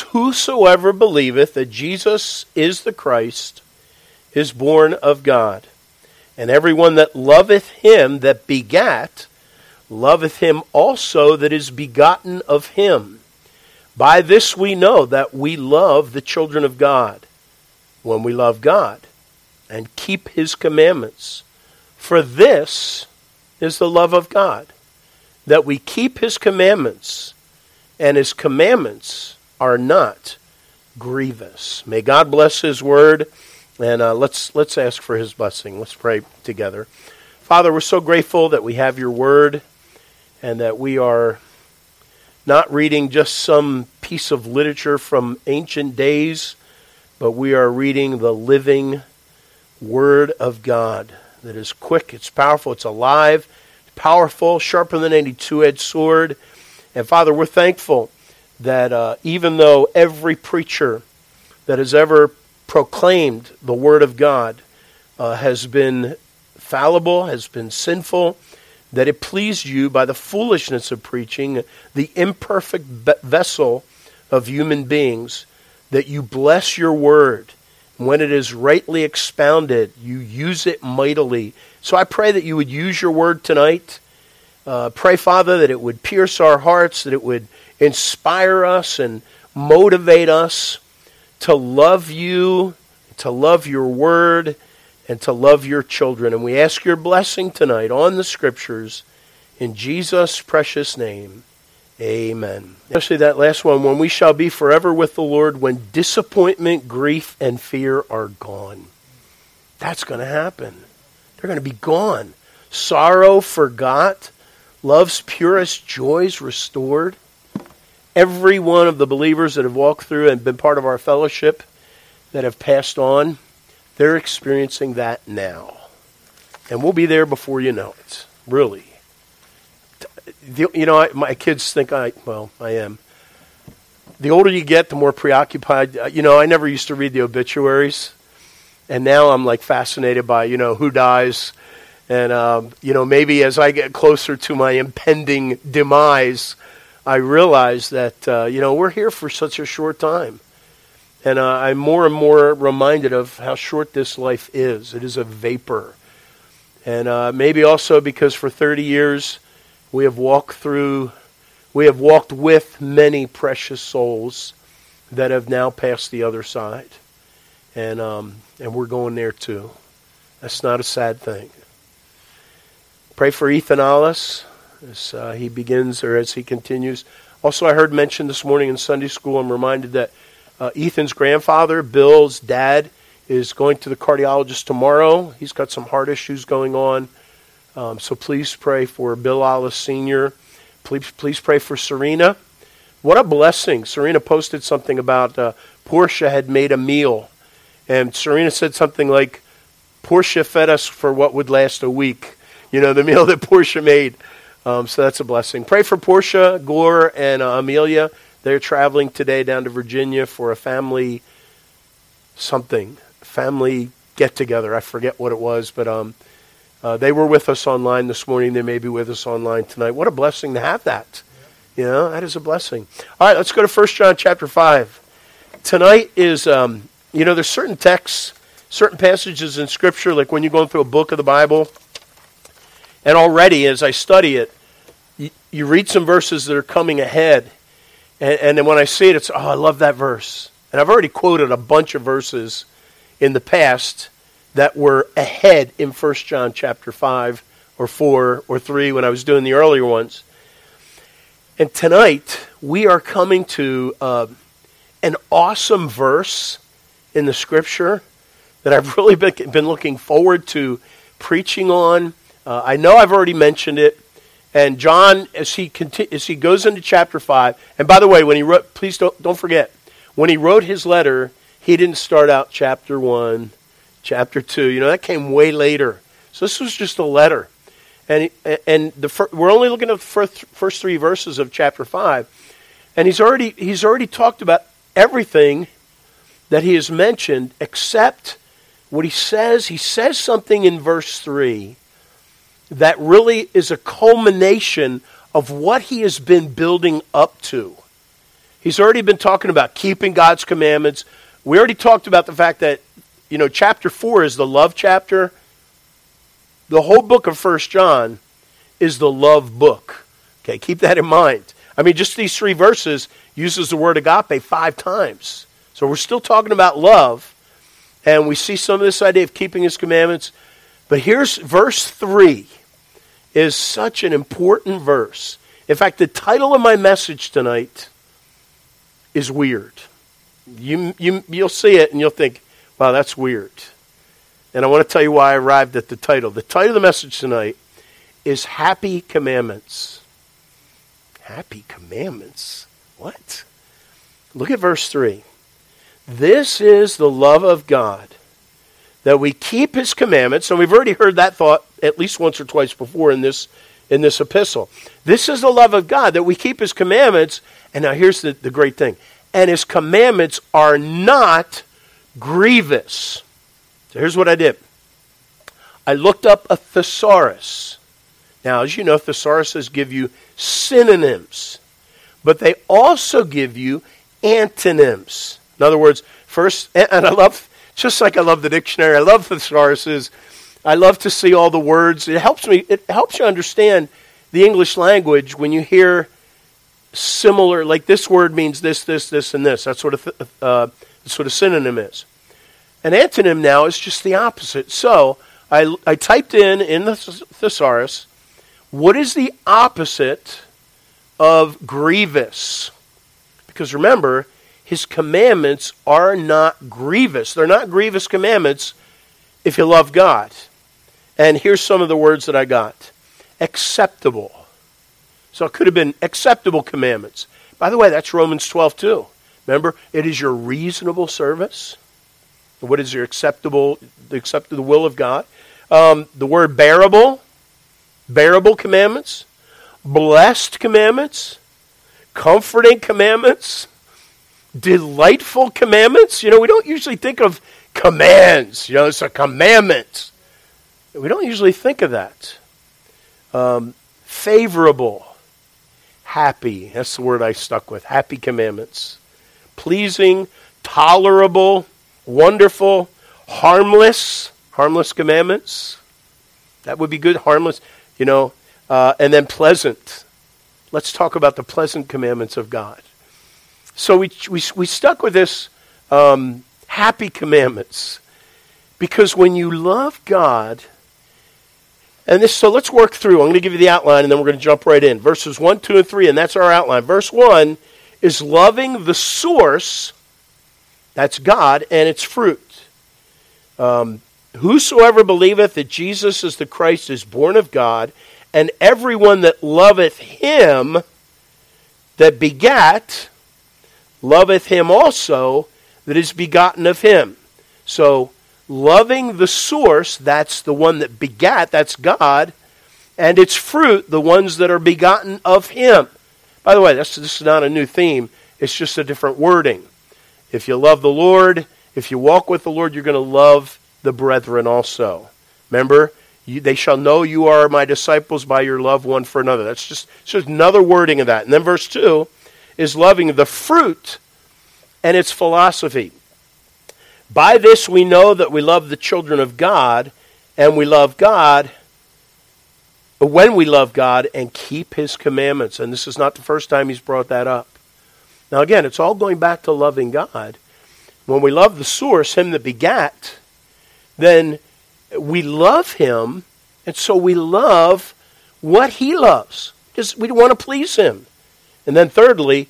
Whosoever believeth that Jesus is the Christ is born of God. And everyone that loveth him that begat, loveth him also that is begotten of him. By this we know that we love the children of God, when we love God and keep his commandments. For this is the love of God, that we keep his commandments, and his commandments are not grievous. May God bless his word. And uh, let's let's ask for His blessing. Let's pray together. Father, we're so grateful that we have Your Word, and that we are not reading just some piece of literature from ancient days, but we are reading the living Word of God that is quick, it's powerful, it's alive, powerful, sharper than any two-edged sword. And Father, we're thankful that uh, even though every preacher that has ever proclaimed the Word of God uh, has been fallible, has been sinful, that it pleased you by the foolishness of preaching, the imperfect vessel of human beings, that you bless your Word. When it is rightly expounded, you use it mightily. So I pray that you would use your Word tonight. Uh, pray, Father, that it would pierce our hearts, that it would inspire us and motivate us to love you, to love your word, and to love your children. And we ask your blessing tonight on the scriptures in Jesus' precious name. Amen. Especially that last one, when we shall be forever with the Lord, when disappointment, grief, and fear are gone. That's going to happen. They're going to be gone. Sorrow forgot, love's purest joys restored every one of the believers that have walked through and been part of our fellowship that have passed on, they're experiencing that now. And we'll be there before you know it, really. You know, my kids think I, well, I am. The older you get, the more preoccupied. Uh, you know, I never used to read the obituaries. And now I'm like fascinated by, you know, who dies. And, um, you know, maybe as I get closer to my impending demise, I realize that, uh, you know, we're here for such a short time. And uh, I'm more and more reminded of how short this life is. It is a vapor. And uh, maybe also because for 30 years we have walked through, we have walked with many precious souls that have now passed the other side. And, um, and we're going there too. That's not a sad thing. Pray for Ethan Alice as uh, he begins or as he continues. Also, I heard mentioned this morning in Sunday school, I'm reminded that uh, Ethan's grandfather, Bill's dad, is going to the cardiologist tomorrow. He's got some heart issues going on. Um, so please pray for Bill Alice Sr. Please, please pray for Serena. What a blessing. Serena posted something about uh, Portia had made a meal. And Serena said something like, Portia fed us for what would last a week. You know, the meal that Portia made. Um, so that's a blessing. Pray for Portia, Gore, and uh, Amelia. They're traveling today down to Virginia for a family something, family get together. I forget what it was, but um, uh, they were with us online this morning. They may be with us online tonight. What a blessing to have that. You know, that is a blessing. All right, let's go to 1 John chapter 5. Tonight is, um, you know, there's certain texts, certain passages in Scripture, like when you're going through a book of the Bible and already, as I study it, you, you read some verses that are coming ahead. And, and then when I see it, it's, oh, I love that verse. And I've already quoted a bunch of verses in the past that were ahead in 1 John chapter 5 or 4 or 3 when I was doing the earlier ones. And tonight, we are coming to uh, an awesome verse in the scripture that I've really been, been looking forward to preaching on uh, I know I've already mentioned it. And John, as he, conti- as he goes into chapter 5, and by the way, when he wrote, please don't, don't forget, when he wrote his letter, he didn't start out chapter 1, chapter 2. You know, that came way later. So this was just a letter. And, and the fir- we're only looking at the first, first three verses of chapter 5. And he's already, he's already talked about everything that he has mentioned except what he says. He says something in verse 3 that really is a culmination of what he has been building up to. He's already been talking about keeping God's commandments. We already talked about the fact that, you know, chapter 4 is the love chapter. The whole book of First John is the love book. Okay, keep that in mind. I mean, just these three verses uses the word agape five times. So we're still talking about love, and we see some of this idea of keeping his commandments. But here's verse 3 is such an important verse. In fact, the title of my message tonight is weird. You, you, you'll see it and you'll think, wow, that's weird. And I want to tell you why I arrived at the title. The title of the message tonight is Happy Commandments. Happy Commandments? What? Look at verse 3. This is the love of God, that we keep his commandments. And we've already heard that thought at least once or twice before in this, in this epistle. This is the love of God, that we keep his commandments. And now here's the, the great thing. And his commandments are not grievous. So here's what I did. I looked up a thesaurus. Now, as you know, thesauruses give you synonyms, but they also give you antonyms. In other words, first, and I love, just like I love the dictionary, I love thesauruses. I love to see all the words. It helps me, it helps you understand the English language when you hear similar, like this word means this, this, this, and this. That's what a, uh, that's what a synonym is. An antonym now is just the opposite. So I, I typed in in the thesaurus, what is the opposite of grievous? Because remember, his commandments are not grievous. They're not grievous commandments if you love God. And here's some of the words that I got acceptable. So it could have been acceptable commandments. By the way, that's Romans 12 too. Remember, it is your reasonable service. What is your acceptable, the will of God? Um, the word bearable, bearable commandments, blessed commandments, comforting commandments, delightful commandments. You know, we don't usually think of commands. You know, it's a commandment. We don't usually think of that. Um, favorable, happy. That's the word I stuck with. Happy commandments. Pleasing, tolerable, wonderful, harmless. Harmless commandments. That would be good. Harmless, you know. Uh, and then pleasant. Let's talk about the pleasant commandments of God. So we, we, we stuck with this um, happy commandments because when you love God, and this, so let's work through. I'm going to give you the outline and then we're going to jump right in. Verses 1, 2, and 3, and that's our outline. Verse 1 is loving the source, that's God, and its fruit. Um, Whosoever believeth that Jesus is the Christ is born of God, and everyone that loveth him that begat, loveth him also that is begotten of him. So, loving the source, that's the one that begat, that's God, and its fruit, the ones that are begotten of him. By the way, this is not a new theme, it's just a different wording. If you love the Lord, if you walk with the Lord, you're going to love the brethren also. Remember, you, they shall know you are my disciples by your love one for another. That's just, just another wording of that. And then verse 2 is loving the fruit and its philosophy. By this we know that we love the children of God, and we love God when we love God and keep his commandments. And this is not the first time he's brought that up. Now, again, it's all going back to loving God. When we love the source, him that begat, then we love him, and so we love what he loves. Because we want to please him. And then, thirdly,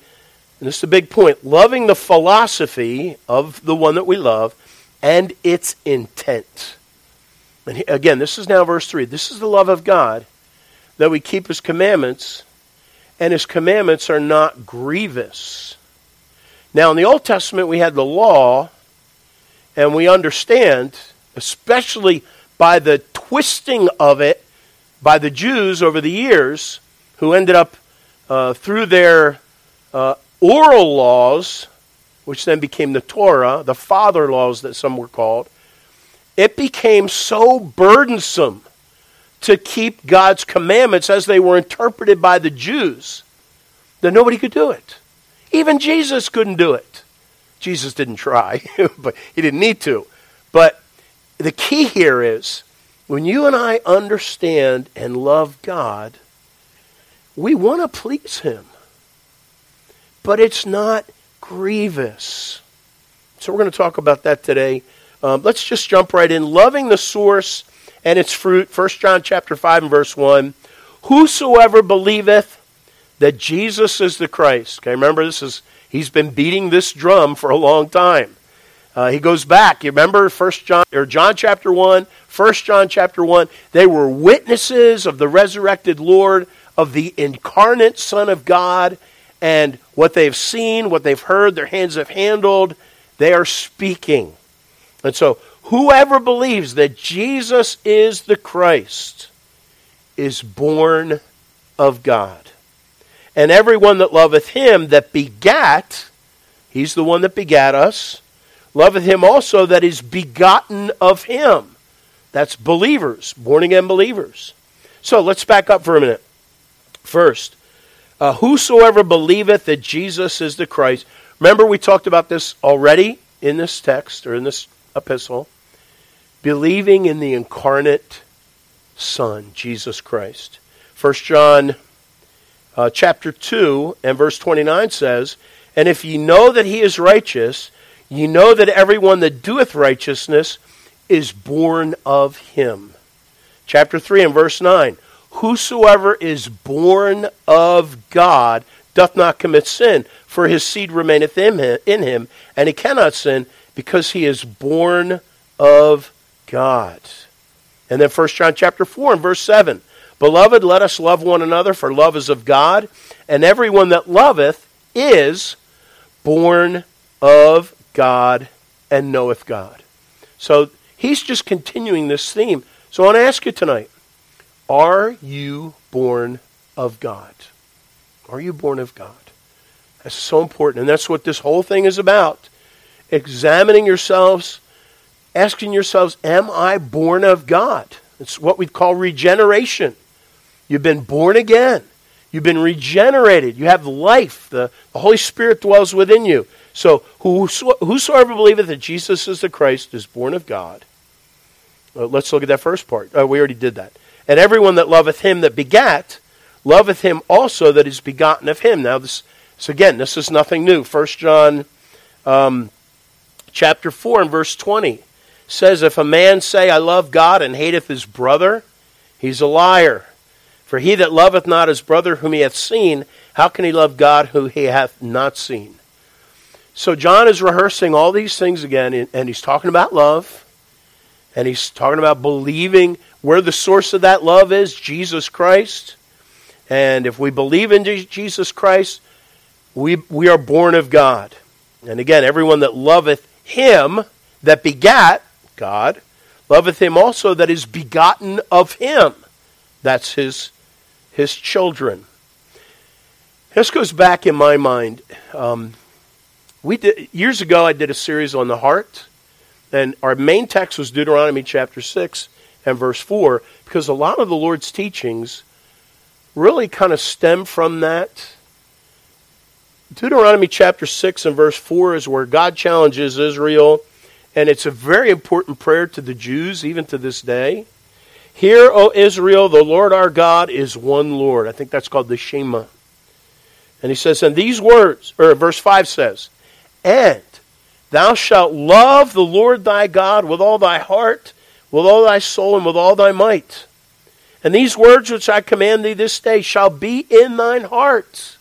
and this is the big point loving the philosophy of the one that we love and its intent. And again, this is now verse 3. This is the love of God that we keep his commandments, and his commandments are not grievous. Now, in the Old Testament, we had the law, and we understand, especially by the twisting of it by the Jews over the years, who ended up, uh, through their uh, oral laws, which then became the Torah, the father laws that some were called, it became so burdensome to keep God's commandments as they were interpreted by the Jews that nobody could do it. Even Jesus couldn't do it. Jesus didn't try, but he didn't need to. But the key here is when you and I understand and love God, we want to please him. But it's not grievous. So we're going to talk about that today. Um, let's just jump right in. Loving the source and its fruit. 1 John chapter 5 and verse 1. Whosoever believeth that Jesus is the Christ. Okay, remember this is he's been beating this drum for a long time. Uh, he goes back. You remember First John or John chapter one, First John chapter one. They were witnesses of the resurrected Lord, of the incarnate Son of God, and what they've seen, what they've heard, their hands have handled. They are speaking, and so whoever believes that Jesus is the Christ is born of God. And everyone that loveth him that begat, he's the one that begat us, loveth him also that is begotten of him. That's believers, born again believers. So let's back up for a minute. First, uh, whosoever believeth that Jesus is the Christ. Remember, we talked about this already in this text or in this epistle. Believing in the incarnate Son, Jesus Christ. 1 John uh, chapter 2 and verse 29 says, And if ye know that he is righteous, ye know that everyone that doeth righteousness is born of him. Chapter 3 and verse 9, Whosoever is born of God doth not commit sin, for his seed remaineth in him, and he cannot sin because he is born of God. And then 1 John chapter 4 and verse 7. Beloved, let us love one another, for love is of God, and everyone that loveth is born of God and knoweth God. So he's just continuing this theme. So I want to ask you tonight Are you born of God? Are you born of God? That's so important. And that's what this whole thing is about. Examining yourselves, asking yourselves, Am I born of God? It's what we call regeneration. You've been born again. You've been regenerated. You have life. The, the Holy Spirit dwells within you. So, whosoever believeth that Jesus is the Christ is born of God. Uh, let's look at that first part. Uh, we already did that. And everyone that loveth him that begat, loveth him also that is begotten of him. Now, this, so again, this is nothing new. First John um, chapter 4 and verse 20 says, If a man say, I love God, and hateth his brother, he's a liar. For he that loveth not his brother whom he hath seen, how can he love God who he hath not seen? So John is rehearsing all these things again, and he's talking about love, and he's talking about believing where the source of that love is Jesus Christ. And if we believe in Jesus Christ, we, we are born of God. And again, everyone that loveth him that begat God, loveth him also that is begotten of him. That's his his children. This goes back in my mind. Um, we did years ago. I did a series on the heart, and our main text was Deuteronomy chapter six and verse four, because a lot of the Lord's teachings really kind of stem from that. Deuteronomy chapter 6 and verse 4 is where God challenges Israel, and it's a very important prayer to the Jews, even to this day. Hear, O Israel, the Lord our God is one Lord. I think that's called the Shema. And he says, and these words, or verse 5 says, And thou shalt love the Lord thy God with all thy heart, with all thy soul, and with all thy might. And these words which I command thee this day shall be in thine heart.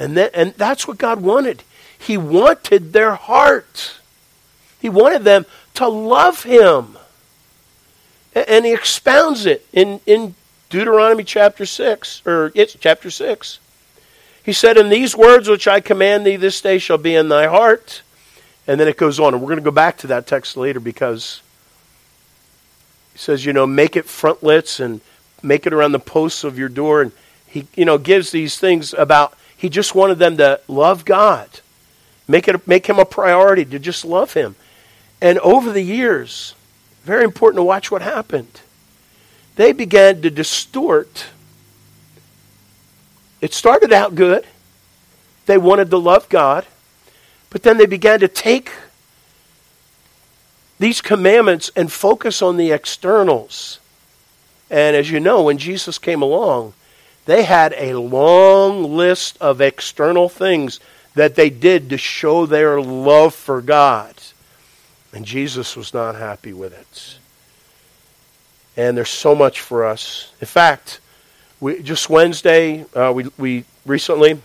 And, that, and that's what God wanted. He wanted their heart. He wanted them to love him. And he expounds it in, in Deuteronomy chapter 6, or it's chapter 6. He said, And these words which I command thee this day shall be in thy heart. And then it goes on. And we're going to go back to that text later because he says, you know, make it frontlets and make it around the posts of your door. And he, you know, gives these things about, he just wanted them to love God. Make, it, make him a priority to just love him. And over the years, very important to watch what happened. They began to distort. It started out good. they wanted to love God, but then they began to take these commandments and focus on the externals. And as you know, when Jesus came along, they had a long list of external things that they did to show their love for God. And Jesus was not happy with it. And there's so much for us. In fact, we, just Wednesday, uh, we, we recently,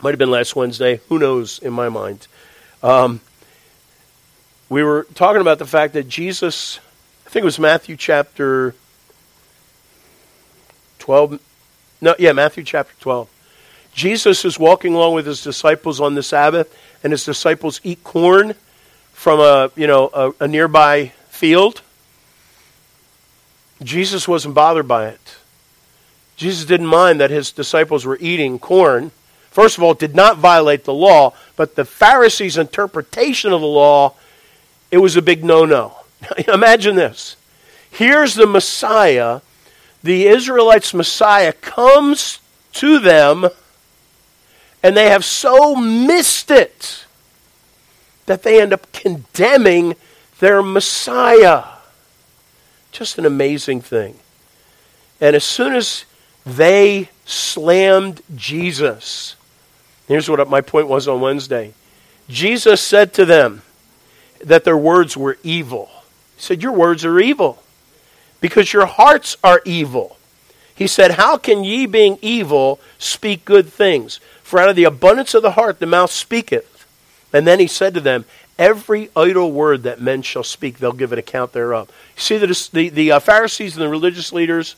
might have been last Wednesday, who knows in my mind, um, we were talking about the fact that Jesus, I think it was Matthew chapter 12. No, yeah, Matthew chapter 12. Jesus is walking along with his disciples on the Sabbath, and his disciples eat corn from a, you know, a, a nearby field. Jesus wasn't bothered by it. Jesus didn't mind that his disciples were eating corn. First of all, it did not violate the law, but the Pharisees' interpretation of the law, it was a big no no. Imagine this. Here's the Messiah, the Israelites' Messiah comes to them and they have so missed it that they end up condemning their Messiah. Just an amazing thing. And as soon as they slammed Jesus, here's what my point was on Wednesday Jesus said to them that their words were evil. He said, Your words are evil because your hearts are evil. He said, How can ye, being evil, speak good things? For out of the abundance of the heart the mouth speaketh. And then he said to them, Every idle word that men shall speak, they'll give an account thereof. You see, the, the, the uh, Pharisees and the religious leaders,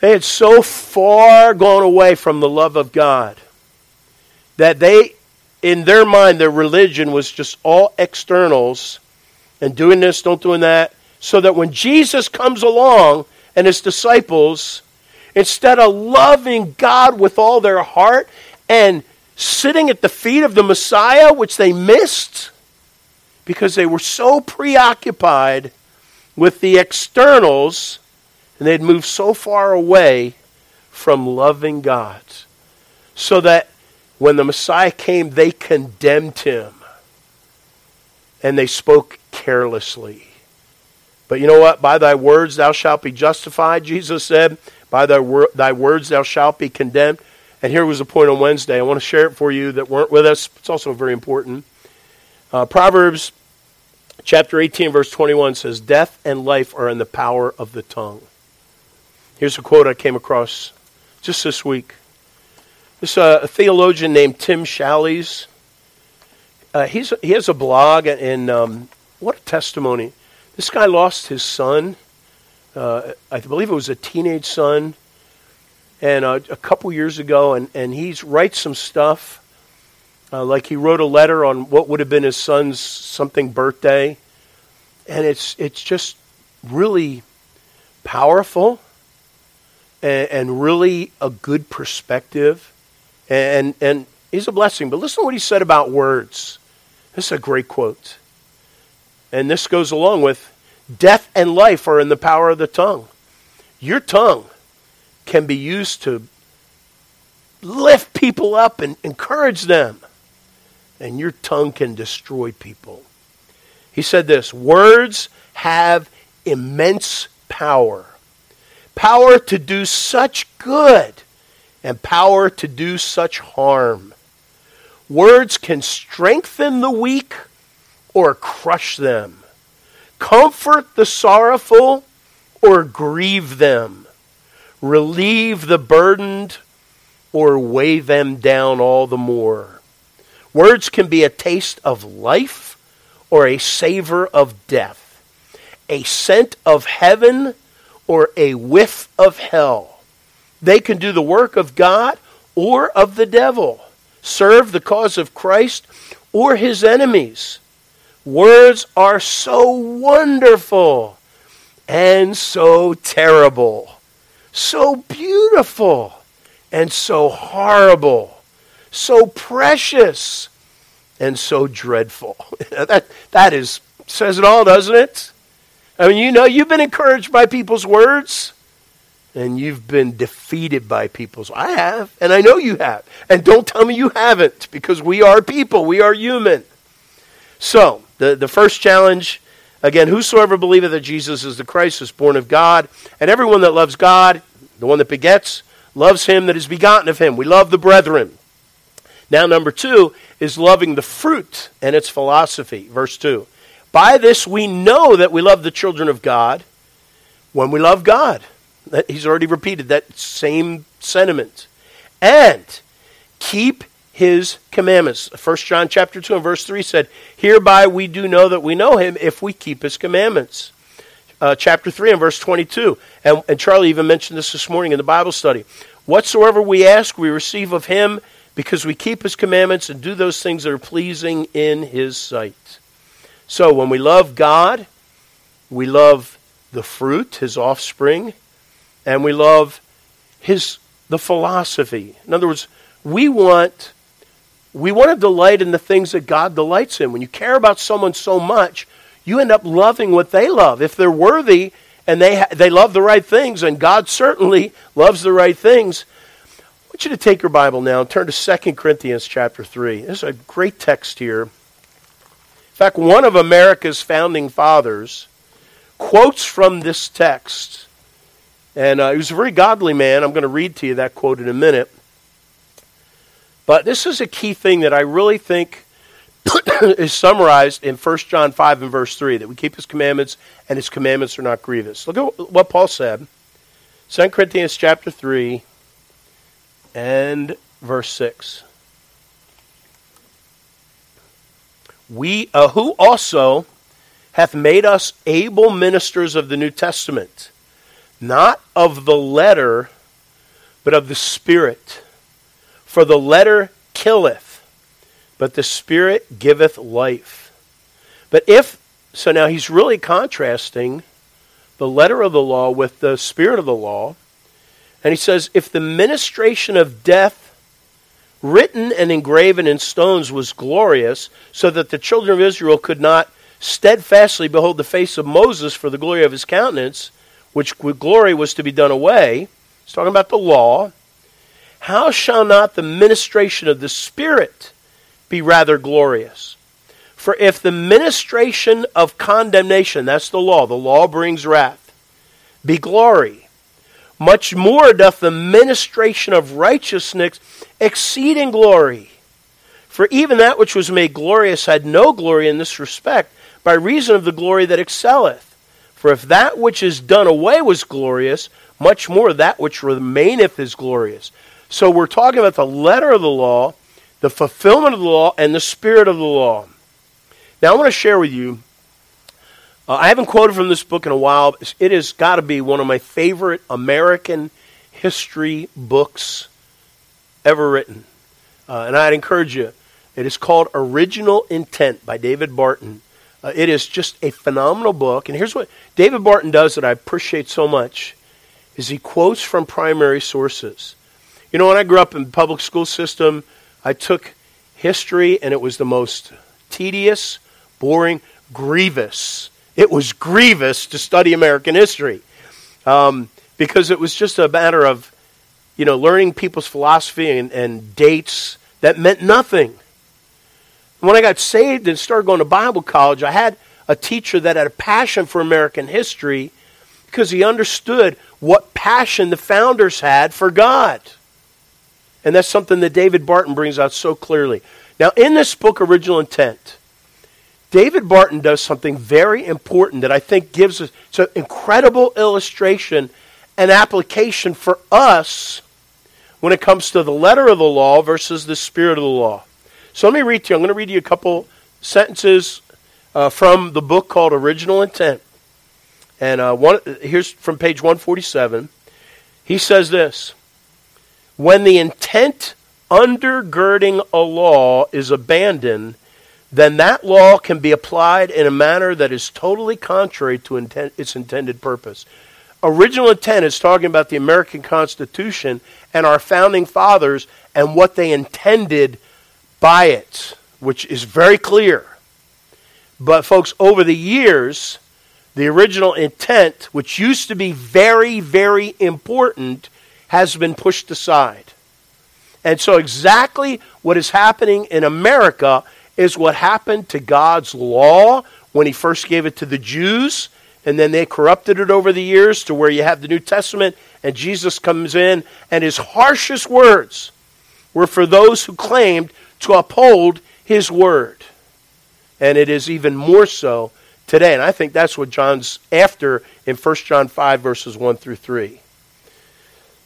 they had so far gone away from the love of God that they, in their mind, their religion was just all externals and doing this, don't doing that. So that when Jesus comes along and his disciples, instead of loving God with all their heart and sitting at the feet of the Messiah, which they missed because they were so preoccupied with the externals and they'd moved so far away from loving God. So that when the Messiah came, they condemned him and they spoke carelessly. But you know what? By thy words thou shalt be justified, Jesus said. By thy, wor- thy words thou shalt be condemned. And here was a point on Wednesday. I want to share it for you that weren't with us. It's also very important. Uh, Proverbs chapter 18, verse 21 says, Death and life are in the power of the tongue. Here's a quote I came across just this week. This uh, a theologian named Tim Challies. Uh, he's, he has a blog, and um, what a testimony. This guy lost his son. Uh, I believe it was a teenage son, and uh, a couple years ago, and, and he writes some stuff. Uh, like he wrote a letter on what would have been his son's something birthday, and it's it's just really powerful and, and really a good perspective, and and he's a blessing. But listen to what he said about words. This is a great quote. And this goes along with death and life are in the power of the tongue. Your tongue can be used to lift people up and encourage them. And your tongue can destroy people. He said this Words have immense power power to do such good and power to do such harm. Words can strengthen the weak or crush them, comfort the sorrowful or grieve them, relieve the burdened or weigh them down all the more. Words can be a taste of life or a savor of death, a scent of heaven or a whiff of hell. They can do the work of God or of the devil, serve the cause of Christ or his enemies. Words are so wonderful and so terrible, so beautiful and so horrible, so precious and so dreadful. that, that is, says it all, doesn't it? I mean, you know, you've been encouraged by people's words. And you've been defeated by people. So I have, and I know you have. And don't tell me you haven't, because we are people, we are human. So, the, the first challenge again, whosoever believeth that Jesus is the Christ is born of God, and everyone that loves God, the one that begets, loves him that is begotten of him. We love the brethren. Now, number two is loving the fruit and its philosophy. Verse 2. By this we know that we love the children of God when we love God. He's already repeated that same sentiment. And keep his commandments. 1 John chapter 2 and verse 3 said, Hereby we do know that we know him if we keep his commandments. Uh, chapter 3 and verse 22. And, and Charlie even mentioned this this morning in the Bible study. Whatsoever we ask, we receive of him because we keep his commandments and do those things that are pleasing in his sight. So when we love God, we love the fruit, his offspring, and we love his the philosophy. In other words, we want we want to delight in the things that God delights in. When you care about someone so much, you end up loving what they love. If they're worthy and they ha- they love the right things, and God certainly loves the right things. I want you to take your Bible now and turn to 2 Corinthians chapter 3. There's a great text here. In fact, one of America's founding fathers quotes from this text. And uh, he was a very godly man. I'm going to read to you that quote in a minute. But this is a key thing that I really think is summarized in 1 John 5 and verse 3 that we keep his commandments and his commandments are not grievous. Look at what Paul said. 2 Corinthians chapter 3 and verse 6. We uh, who also hath made us able ministers of the New Testament, not of the letter, but of the Spirit. For the letter killeth, but the Spirit giveth life. But if, so now he's really contrasting the letter of the law with the Spirit of the law. And he says, if the ministration of death written and engraven in stones was glorious, so that the children of Israel could not steadfastly behold the face of Moses for the glory of his countenance, which glory was to be done away. He's talking about the law. How shall not the ministration of the Spirit be rather glorious? For if the ministration of condemnation, that's the law, the law brings wrath, be glory, much more doth the ministration of righteousness exceed in glory. For even that which was made glorious had no glory in this respect, by reason of the glory that excelleth. For if that which is done away was glorious, much more that which remaineth is glorious. So we're talking about the letter of the law, the fulfillment of the law, and the spirit of the law. Now I want to share with you. Uh, I haven't quoted from this book in a while. It has got to be one of my favorite American history books ever written. Uh, and I'd encourage you. It is called Original Intent by David Barton. Uh, it is just a phenomenal book. And here's what David Barton does that I appreciate so much is he quotes from primary sources. You know, when I grew up in the public school system, I took history, and it was the most tedious, boring, grievous. It was grievous to study American history um, because it was just a matter of, you know, learning people's philosophy and, and dates that meant nothing. When I got saved and started going to Bible college, I had a teacher that had a passion for American history because he understood what passion the founders had for God. And that's something that David Barton brings out so clearly. Now, in this book, Original Intent, David Barton does something very important that I think gives us an incredible illustration and application for us when it comes to the letter of the law versus the spirit of the law. So let me read to you. I'm going to read you a couple sentences uh, from the book called Original Intent. And uh, one, here's from page 147. He says this when the intent undergirding a law is abandoned, then that law can be applied in a manner that is totally contrary to intent, its intended purpose. Original intent is talking about the American Constitution and our founding fathers and what they intended by it, which is very clear. But, folks, over the years, the original intent, which used to be very, very important, has been pushed aside. And so, exactly what is happening in America is what happened to God's law when He first gave it to the Jews, and then they corrupted it over the years to where you have the New Testament, and Jesus comes in, and His harshest words were for those who claimed to uphold His word. And it is even more so today. And I think that's what John's after in 1 John 5, verses 1 through 3.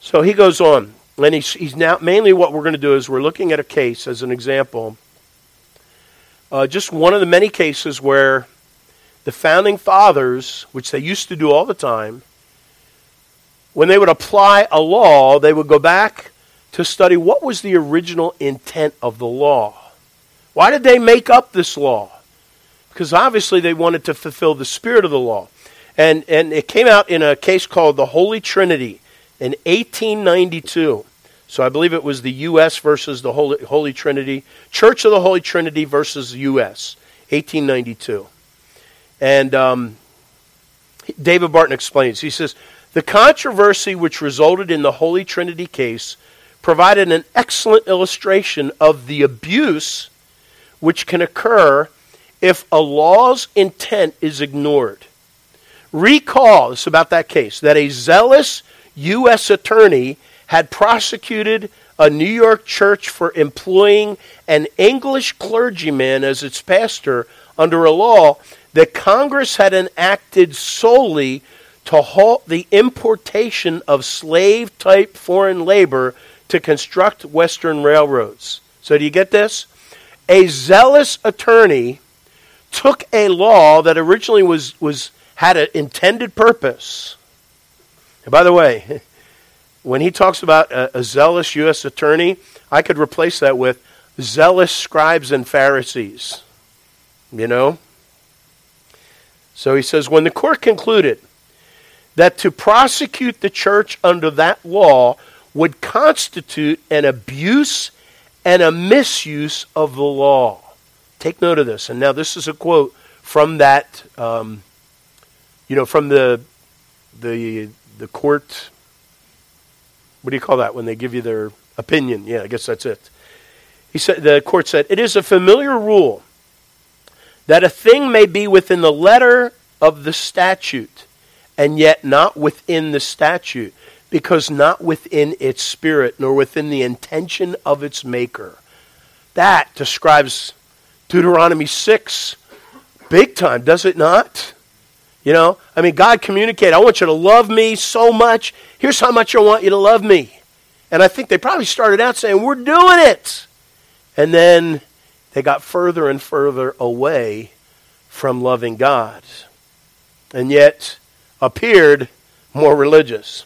So he goes on. And he's, he's now, mainly what we're going to do is we're looking at a case as an example. Uh, just one of the many cases where the founding fathers, which they used to do all the time, when they would apply a law, they would go back to study what was the original intent of the law. Why did they make up this law? Because obviously they wanted to fulfill the spirit of the law. And, and it came out in a case called the Holy Trinity in 1892. So I believe it was the U.S. versus the Holy, Holy Trinity, Church of the Holy Trinity versus U.S., 1892. And um, David Barton explains. He says, The controversy which resulted in the Holy Trinity case provided an excellent illustration of the abuse which can occur if a law's intent is ignored. Recall, this about that case, that a zealous U.S. attorney had prosecuted a New York church for employing an English clergyman as its pastor under a law that Congress had enacted solely to halt the importation of slave type foreign labor to construct Western railroads. So, do you get this? A zealous attorney took a law that originally was, was had an intended purpose. And by the way, when he talks about a, a zealous U.S. attorney, I could replace that with zealous scribes and Pharisees. You know? So he says, when the court concluded that to prosecute the church under that law would constitute an abuse and a misuse of the law. Take note of this. And now this is a quote from that, um, you know, from the the the court. What do you call that when they give you their opinion? Yeah, I guess that's it. He said the court said it is a familiar rule that a thing may be within the letter of the statute and yet not within the statute because not within its spirit nor within the intention of its maker. That describes Deuteronomy 6 big time, does it not? You know, I mean, God communicated, I want you to love me so much. Here's how much I want you to love me. And I think they probably started out saying, We're doing it. And then they got further and further away from loving God. And yet appeared more religious.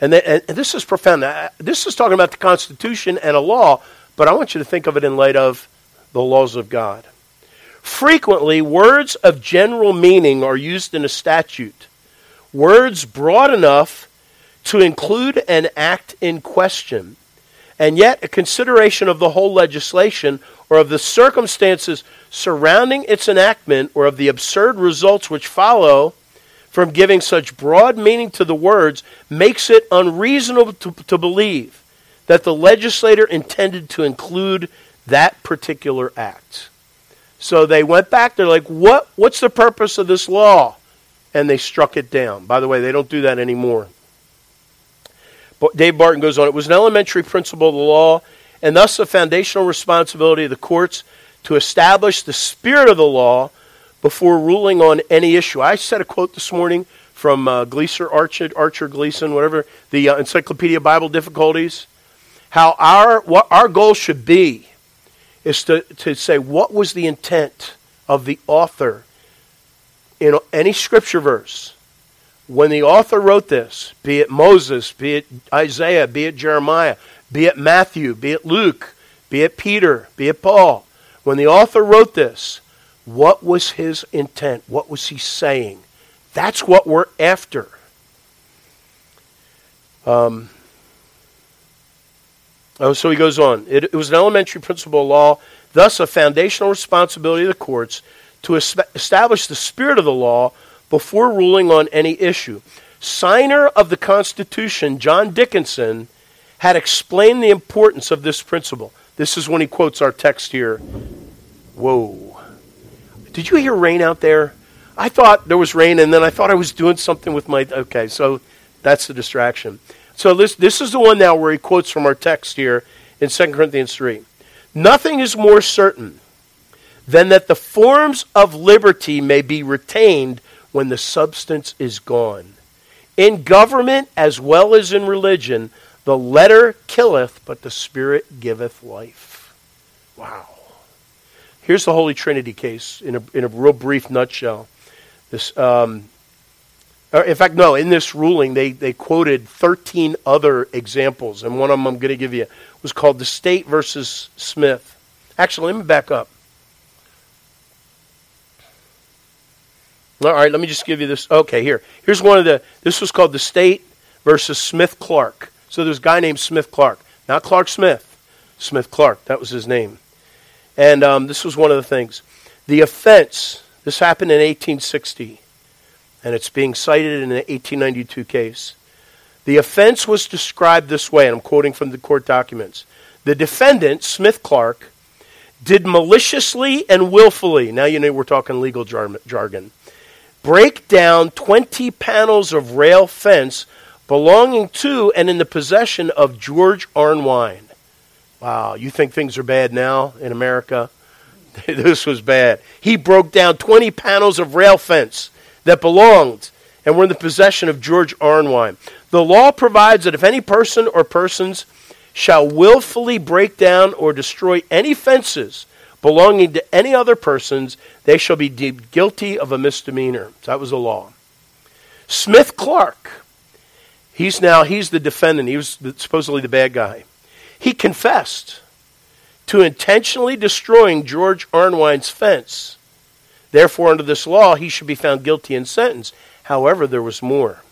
And, and this is profound. This is talking about the Constitution and a law, but I want you to think of it in light of the laws of God. Frequently, words of general meaning are used in a statute, words broad enough to include an act in question, and yet a consideration of the whole legislation or of the circumstances surrounding its enactment or of the absurd results which follow from giving such broad meaning to the words makes it unreasonable to, to believe that the legislator intended to include that particular act. So they went back. They're like, what, what's the purpose of this law? And they struck it down. By the way, they don't do that anymore. But Dave Barton goes on, it was an elementary principle of the law and thus a foundational responsibility of the courts to establish the spirit of the law before ruling on any issue. I said a quote this morning from uh, Gleaser, Archer, Archer Gleason, whatever, the uh, Encyclopedia Bible Difficulties, how our, what our goal should be is to, to say what was the intent of the author in any scripture verse. When the author wrote this, be it Moses, be it Isaiah, be it Jeremiah, be it Matthew, be it Luke, be it Peter, be it Paul, when the author wrote this, what was his intent? What was he saying? That's what we're after. Um, Oh, so he goes on. It, it, was an elementary principle of law, thus a foundational responsibility of the courts to establish the spirit of the law before ruling on any issue. Signer of the Constitution, John Dickinson, had explained the importance of this principle. This is when he quotes our text here. Whoa. Did you hear rain out there? I thought there was rain, and then I thought I was doing something with my. Okay, so that's the distraction. So this, this is the one now where he quotes from our text here in 2 Corinthians 3. Nothing is more certain than that the forms of liberty may be retained when the substance is gone. In government as well as in religion, the letter killeth, but the Spirit giveth life. Wow. Here's the Holy Trinity case in a, in a real brief nutshell. This, um, in fact, no, in this ruling, they, they quoted 13 other examples, and one of them I'm going to give you was called the State versus Smith. Actually, let me back up. All right, let me just give you this. Okay, here. Here's one of the, this was called the State versus Smith Clark. So there's a guy named Smith Clark. Not Clark Smith, Smith Clark. That was his name. And um, this was one of the things. The offense, this happened in 1860, and it's being cited in an 1892 case. The offense was described this way, and I'm quoting from the court documents. The defendant, Smith Clark, did maliciously and willfully, now you know we're talking legal jargon, break down 20 panels of rail fence belonging to and in the possession of George Arnwine. Wow, you think things are bad now in America? this was bad. He broke down 20 panels of rail fence that belonged and were in the possession of George Arnwine. The law provides that if any person or persons shall willfully break down or destroy any fences belonging to any other persons, they shall be deemed guilty of a misdemeanor. So that was the law. Smith Clark, he's now he's the defendant. He was supposedly the bad guy. He confessed to intentionally destroying George Arnwine's fence. Therefore, under this law, he should be found guilty and sentenced. However, there was more.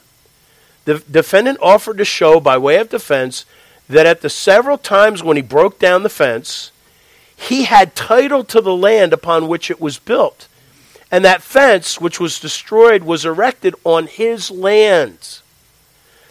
The defendant offered to show, by way of defense, that at the several times when he broke down the fence, he had title to the land upon which it was built. And that fence, which was destroyed, was erected on his land.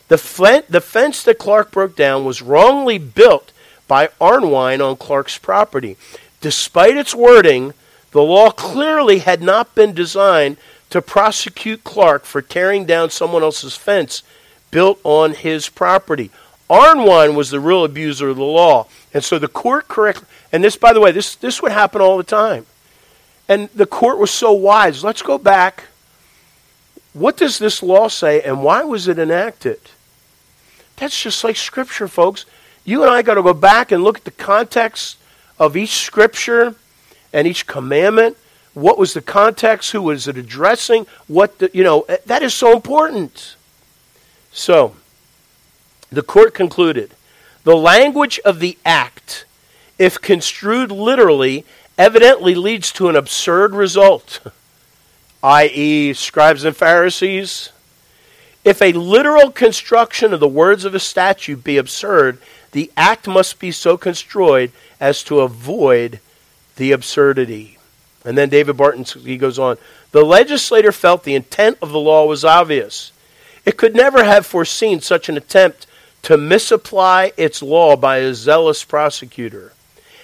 The, fl- the fence that Clark broke down was wrongly built by Arnwine on Clark's property. Despite its wording, the law clearly had not been designed to prosecute Clark for tearing down someone else's fence built on his property. Arnwine was the real abuser of the law. And so the court correctly, and this, by the way, this, this would happen all the time. And the court was so wise. Let's go back. What does this law say, and why was it enacted? That's just like Scripture, folks. You and I got to go back and look at the context of each Scripture and each commandment. What was the context? Who was it addressing? What the, you know, eh, that is so important. So, the court concluded the language of the act, if construed literally, evidently leads to an absurd result, i.e., scribes and Pharisees. If a literal construction of the words of a statute be absurd, the act must be so construed as to avoid the absurdity. And then David Barton he goes on, the legislator felt the intent of the law was obvious. It could never have foreseen such an attempt to misapply its law by a zealous prosecutor.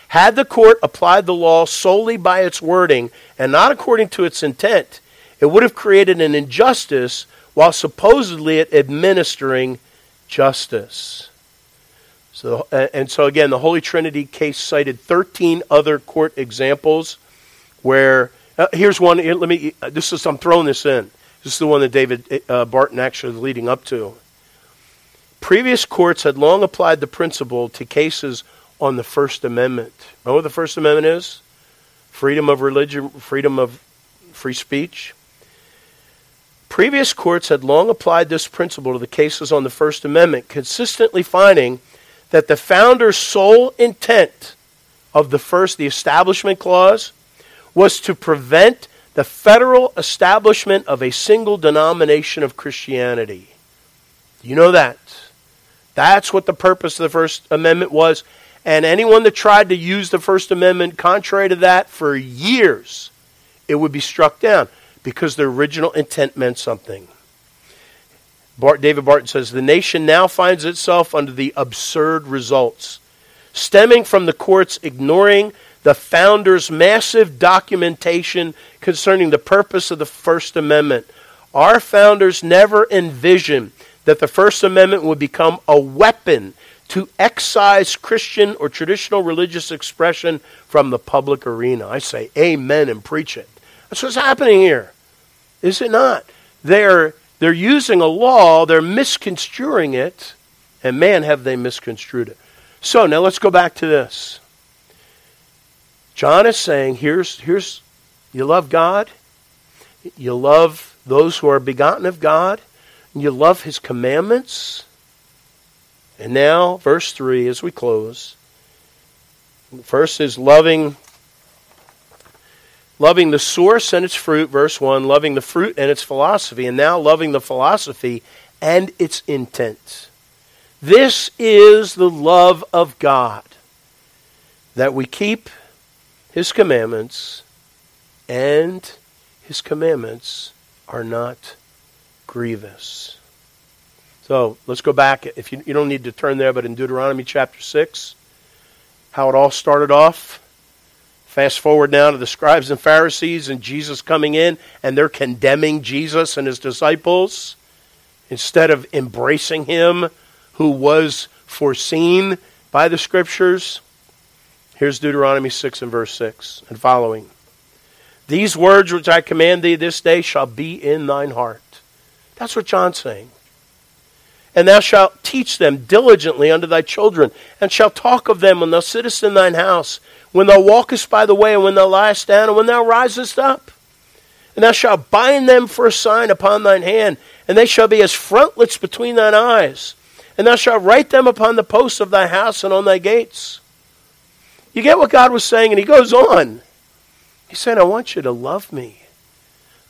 Had the court applied the law solely by its wording and not according to its intent, it would have created an injustice while supposedly administering justice. So, and so again, the Holy Trinity case cited 13 other court examples where, uh, here's one, let me, uh, this is, I'm throwing this in. This is the one that David uh, Barton actually is leading up to. Previous courts had long applied the principle to cases on the First Amendment. Know what the First Amendment is? Freedom of religion, freedom of free speech. Previous courts had long applied this principle to the cases on the First Amendment, consistently finding that the founder's sole intent of the first, the Establishment Clause, was to prevent the federal establishment of a single denomination of Christianity. You know that. That's what the purpose of the First Amendment was. And anyone that tried to use the First Amendment contrary to that for years, it would be struck down. Because the original intent meant something. Bart, David Barton says the nation now finds itself under the absurd results stemming from the courts ignoring the founders' massive documentation concerning the purpose of the First Amendment. Our founders never envisioned that the First Amendment would become a weapon to excise Christian or traditional religious expression from the public arena. I say amen and preach it. That's what's happening here. Is it not? They're, they're using a law, they're misconstruing it, and man, have they misconstrued it. So now let's go back to this. John is saying, here's, here's you love God, you love those who are begotten of God, you love his commandments. And now, verse 3, as we close. First is loving loving the source and its fruit, verse 1, loving the fruit and its philosophy, and now loving the philosophy and its intent. This is the love of God, that we keep his commandments, and his commandments are not grievous. So let's go back. If you, you don't need to turn there, but in Deuteronomy chapter 6, how it all started off. Fast forward now to the scribes and Pharisees and Jesus coming in, and they're condemning Jesus and his disciples instead of embracing him who was foreseen by the scriptures. Here's Deuteronomy 6 and verse 6 and following. These words which I command thee this day shall be in thine heart. That's what John's saying. And thou shalt teach them diligently unto thy children, and shalt talk of them when thou sittest in thine house, when thou walkest by the way, and when thou liest down, and when thou risest up. And thou shalt bind them for a sign upon thine hand, and they shall be as frontlets between thine eyes. And thou shalt write them upon the posts of thy house and on thy gates. You get what God was saying? And he goes on. He said, I want you to love me.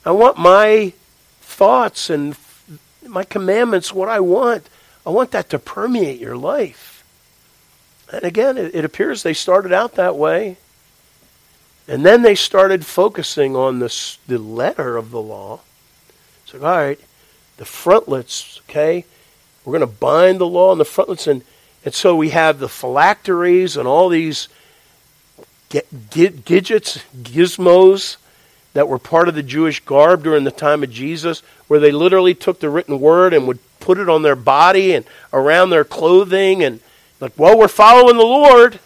I want my thoughts and my commandments, what I want. I want that to permeate your life. And again, it, it appears they started out that way. And then they started focusing on the, the letter of the law. It's like, all right, the frontlets, okay? We're going to bind the law on the frontlets. And, and so we have the phylacteries and all these gadgets, gizmos that were part of the Jewish garb during the time of Jesus, where they literally took the written word and would put it on their body and around their clothing and like, well, we're following the Lord.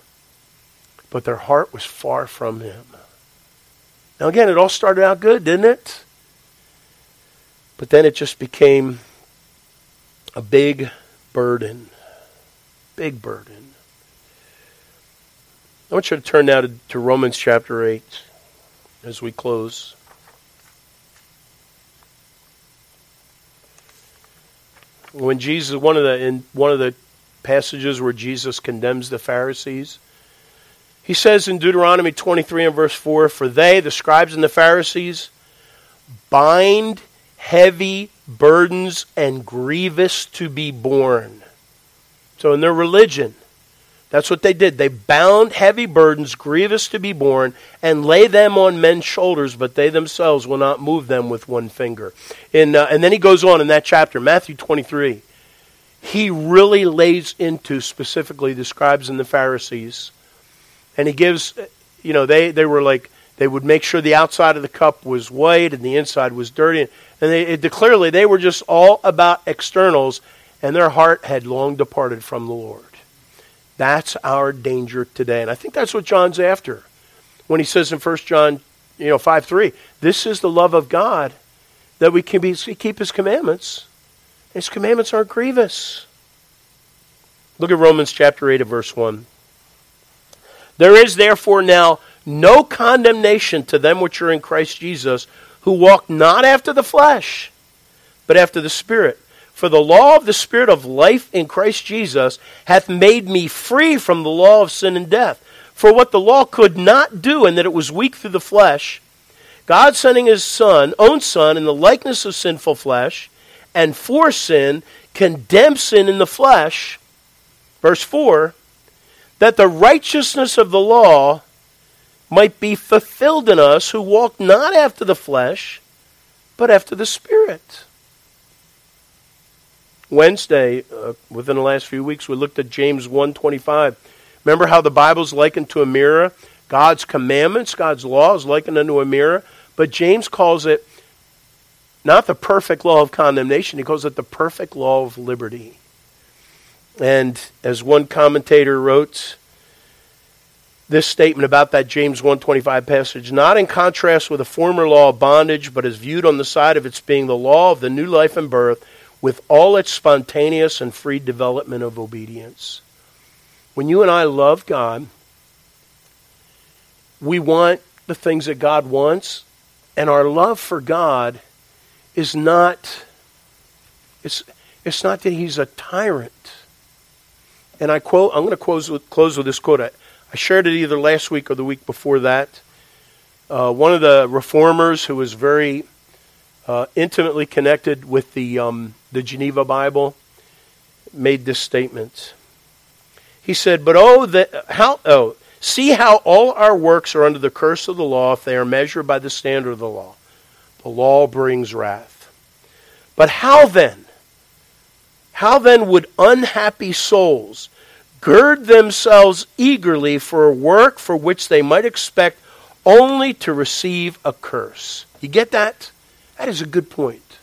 But their heart was far from him. Now again, it all started out good, didn't it? But then it just became a big burden. Big burden. I want you to turn now to, to Romans chapter 8 as we close. When Jesus, one of the in one of the passages where Jesus condemns the Pharisees, he says in Deuteronomy 23 and verse 4 For they, the scribes and the Pharisees, bind heavy burdens and grievous to be borne. So in their religion, that's what they did. They bound heavy burdens, grievous to be borne, and lay them on men's shoulders, but they themselves will not move them with one finger. In, uh, and then he goes on in that chapter, Matthew 23. He really lays into specifically the scribes and the Pharisees. And he gives, you know, they, they were like, they would make sure the outside of the cup was white and the inside was dirty. And they, it, clearly, they were just all about externals, and their heart had long departed from the Lord. That's our danger today. And I think that's what John's after when he says in 1 John you know, 5 3, this is the love of God that we can be, keep his commandments. His commandments aren't grievous. Look at Romans chapter 8 of verse 1. There is therefore now no condemnation to them which are in Christ Jesus, who walk not after the flesh, but after the Spirit. For the law of the Spirit of life in Christ Jesus hath made me free from the law of sin and death. For what the law could not do, and that it was weak through the flesh, God sending his Son, own Son, in the likeness of sinful flesh, and for sin, condemned sin in the flesh. Verse 4 that the righteousness of the law might be fulfilled in us who walk not after the flesh, but after the Spirit. Wednesday, uh, within the last few weeks, we looked at James 1.25. Remember how the Bible's likened to a mirror? God's commandments, God's law is likened unto a mirror. But James calls it not the perfect law of condemnation, he calls it the perfect law of liberty. And as one commentator wrote, this statement about that James 125 passage, not in contrast with the former law of bondage, but is viewed on the side of its being the law of the new life and birth, with all its spontaneous and free development of obedience. When you and I love God, we want the things that God wants, and our love for God is not it's it's not that he's a tyrant. And I quote I'm going to close with, close with this quote. I, I shared it either last week or the week before that. Uh, one of the reformers who was very uh, intimately connected with the um, the Geneva Bible, made this statement. He said, "But oh, that how oh, see how all our works are under the curse of the law if they are measured by the standard of the law. The law brings wrath. But how then? How then would unhappy souls gird themselves eagerly for a work for which they might expect only to receive a curse?" You get that? That is a good point.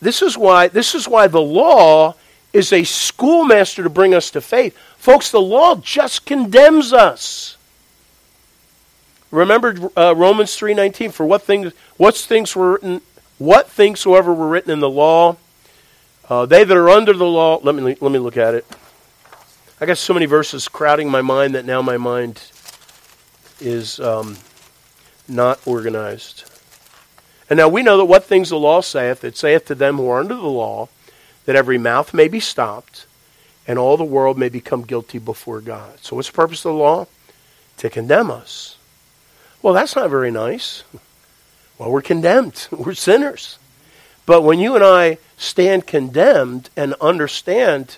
This is why this is why the law is a schoolmaster to bring us to faith. Folks, the law just condemns us. Remember uh, Romans 3:19 for what things what things were written what things soever were written in the law uh, they that are under the law let me let me look at it. I got so many verses crowding my mind that now my mind is um, not organized. And now we know that what things the law saith, it saith to them who are under the law, that every mouth may be stopped, and all the world may become guilty before God. So what's the purpose of the law? To condemn us. Well, that's not very nice. Well, we're condemned. We're sinners. But when you and I stand condemned and understand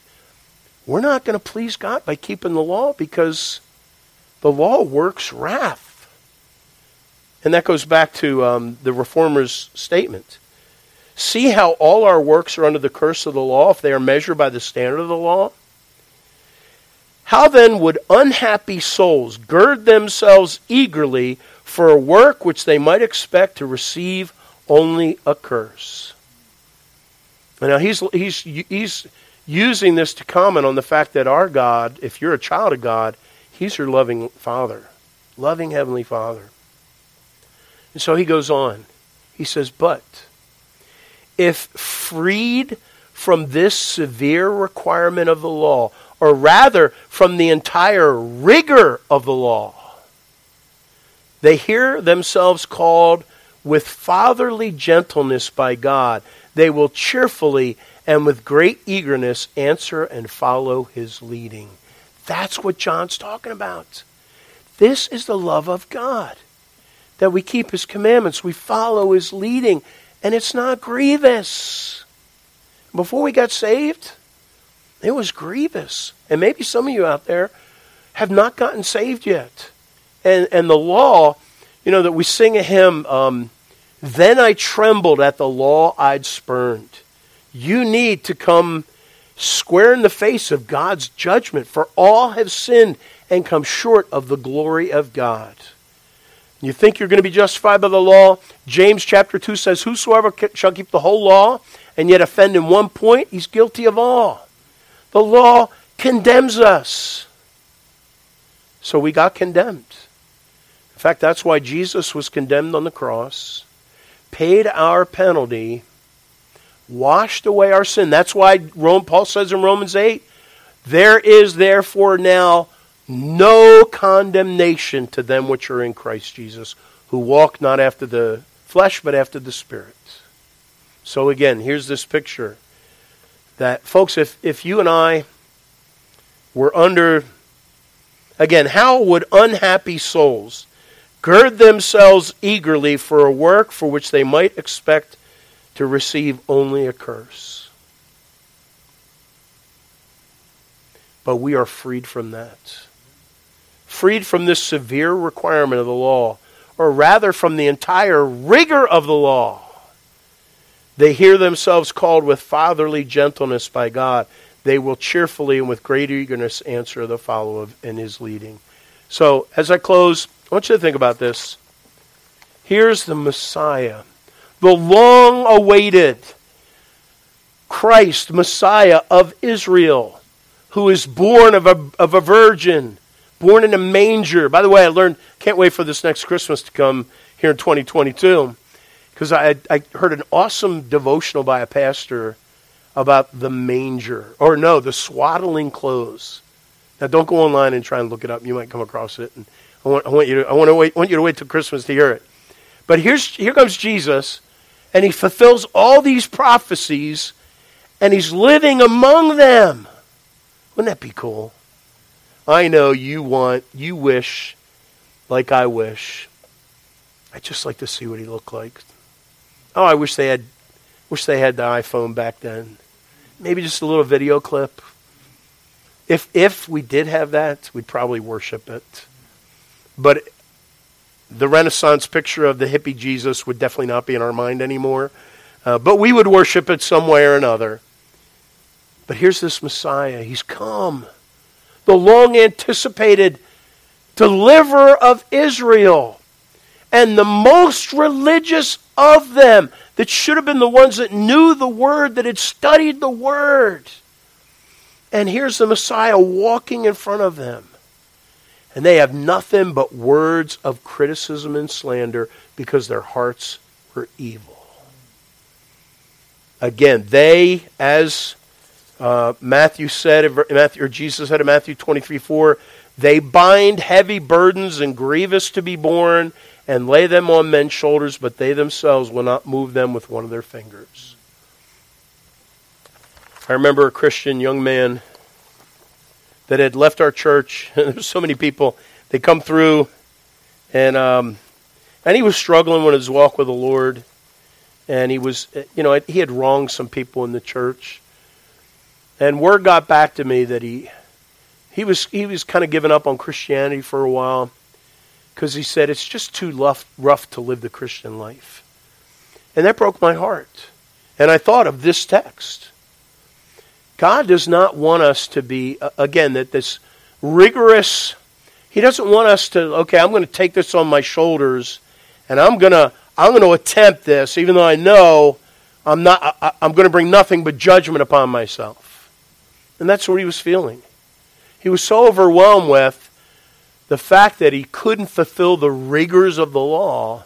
we're not going to please God by keeping the law because the law works wrath. And that goes back to um, the Reformer's statement. See how all our works are under the curse of the law if they are measured by the standard of the law? How then would unhappy souls gird themselves eagerly for a work which they might expect to receive only a curse? Now he's, he's, he's using this to comment on the fact that our God, if you're a child of God, he's your loving Father, loving Heavenly Father. And so he goes on. He says, But if freed from this severe requirement of the law, or rather from the entire rigor of the law, they hear themselves called with fatherly gentleness by God. They will cheerfully and with great eagerness answer and follow his leading. That's what John's talking about. This is the love of God that we keep his commandments, we follow his leading, and it's not grievous. Before we got saved, it was grievous. And maybe some of you out there have not gotten saved yet. And, and the law, you know, that we sing a hymn, um, Then I trembled at the law I'd spurned. You need to come square in the face of God's judgment, for all have sinned and come short of the glory of God. You think you're going to be justified by the law? James chapter 2 says, Whosoever shall keep the whole law and yet offend in one point, he's guilty of all. The law condemns us. So we got condemned. In fact, that's why Jesus was condemned on the cross, paid our penalty, washed away our sin. That's why Rome, Paul says in Romans 8, there is therefore now no condemnation to them which are in Christ Jesus, who walk not after the flesh, but after the Spirit. So again, here's this picture that, folks, if, if you and I were under, again, how would unhappy souls gird themselves eagerly for a work for which they might expect to receive only a curse? But we are freed from that freed from this severe requirement of the law, or rather from the entire rigor of the law, they hear themselves called with fatherly gentleness by God. They will cheerfully and with great eagerness answer the follow of in his leading. So, as I close, I want you to think about this. Here's the Messiah, the long awaited Christ, Messiah of Israel, who is born of a, of a virgin, born in a manger. By the way, I learned, can't wait for this next Christmas to come here in 2022, because I, I heard an awesome devotional by a pastor about the manger, or no, the swaddling clothes. Now, don't go online and try and look it up. You might come across it. And I want, I want you to, I want to wait, want you to wait till Christmas to hear it. But here's, here comes Jesus, and he fulfills all these prophecies and he's living among them. Wouldn't that be cool? I know you want, you wish, like I wish. I'd just like to see what he looked like. Oh, I wish they had, wish they had the iPhone back then. Maybe just a little video clip. If if we did have that, we'd probably worship it. But the Renaissance picture of the hippie Jesus would definitely not be in our mind anymore. Uh, but we would worship it some way or another. But here's this Messiah. He's come. The long anticipated deliverer of Israel. And the most religious of them, that should have been the ones that knew the Word, that had studied the Word. And here's the Messiah walking in front of them. And they have nothing but words of criticism and slander because their hearts were evil. Again, they, as uh, Matthew said, Matthew, or Jesus said in Matthew 23 4, they bind heavy burdens and grievous to be borne and lay them on men's shoulders, but they themselves will not move them with one of their fingers. I remember a Christian young man that had left our church. There's so many people. They come through, and um, and he was struggling with his walk with the Lord, and he was, you know, he had wronged some people in the church, and word got back to me that he he was he was kind of giving up on Christianity for a while because he said it's just too rough, rough to live the Christian life. And that broke my heart. And I thought of this text. God does not want us to be again that this rigorous he doesn't want us to okay, I'm going to take this on my shoulders and I'm going to I'm going to attempt this even though I know I'm not I, I'm going to bring nothing but judgment upon myself. And that's what he was feeling. He was so overwhelmed with the fact that he couldn't fulfill the rigors of the law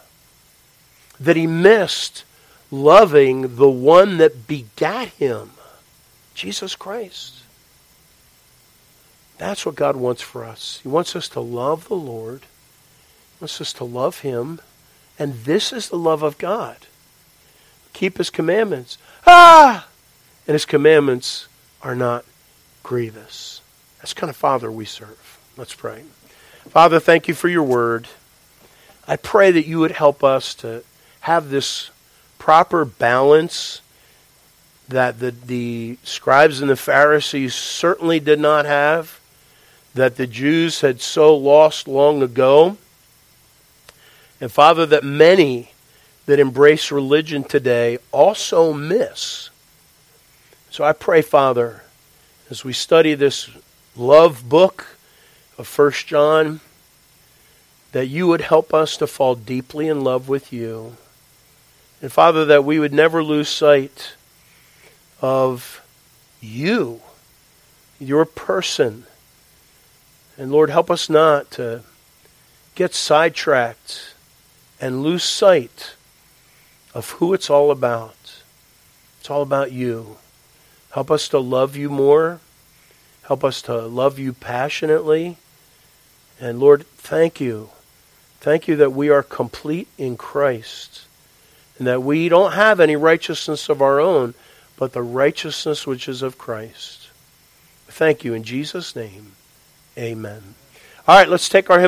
that he missed loving the one that begat him, Jesus Christ. That's what God wants for us. He wants us to love the Lord. He wants us to love him. And this is the love of God. Keep his commandments. Ah! And his commandments are not grievous. That's kind of Father we serve. Let's pray. Father, thank you for your word. I pray that you would help us to have this proper balance that the, the scribes and the Pharisees certainly did not have, that the Jews had so lost long ago. And Father, that many that embrace religion today also miss. So I pray, Father, as we study this love book of First John, that you would help us to fall deeply in love with you. And Father, that we would never lose sight of you, your person. And Lord, help us not to get sidetracked and lose sight of who it's all about. It's all about you. Help us to love you more. Help us to love you passionately. And Lord, thank you. Thank you that we are complete in Christ and that we don't have any righteousness of our own, but the righteousness which is of Christ. Thank you in Jesus' name. Amen. All right, let's take our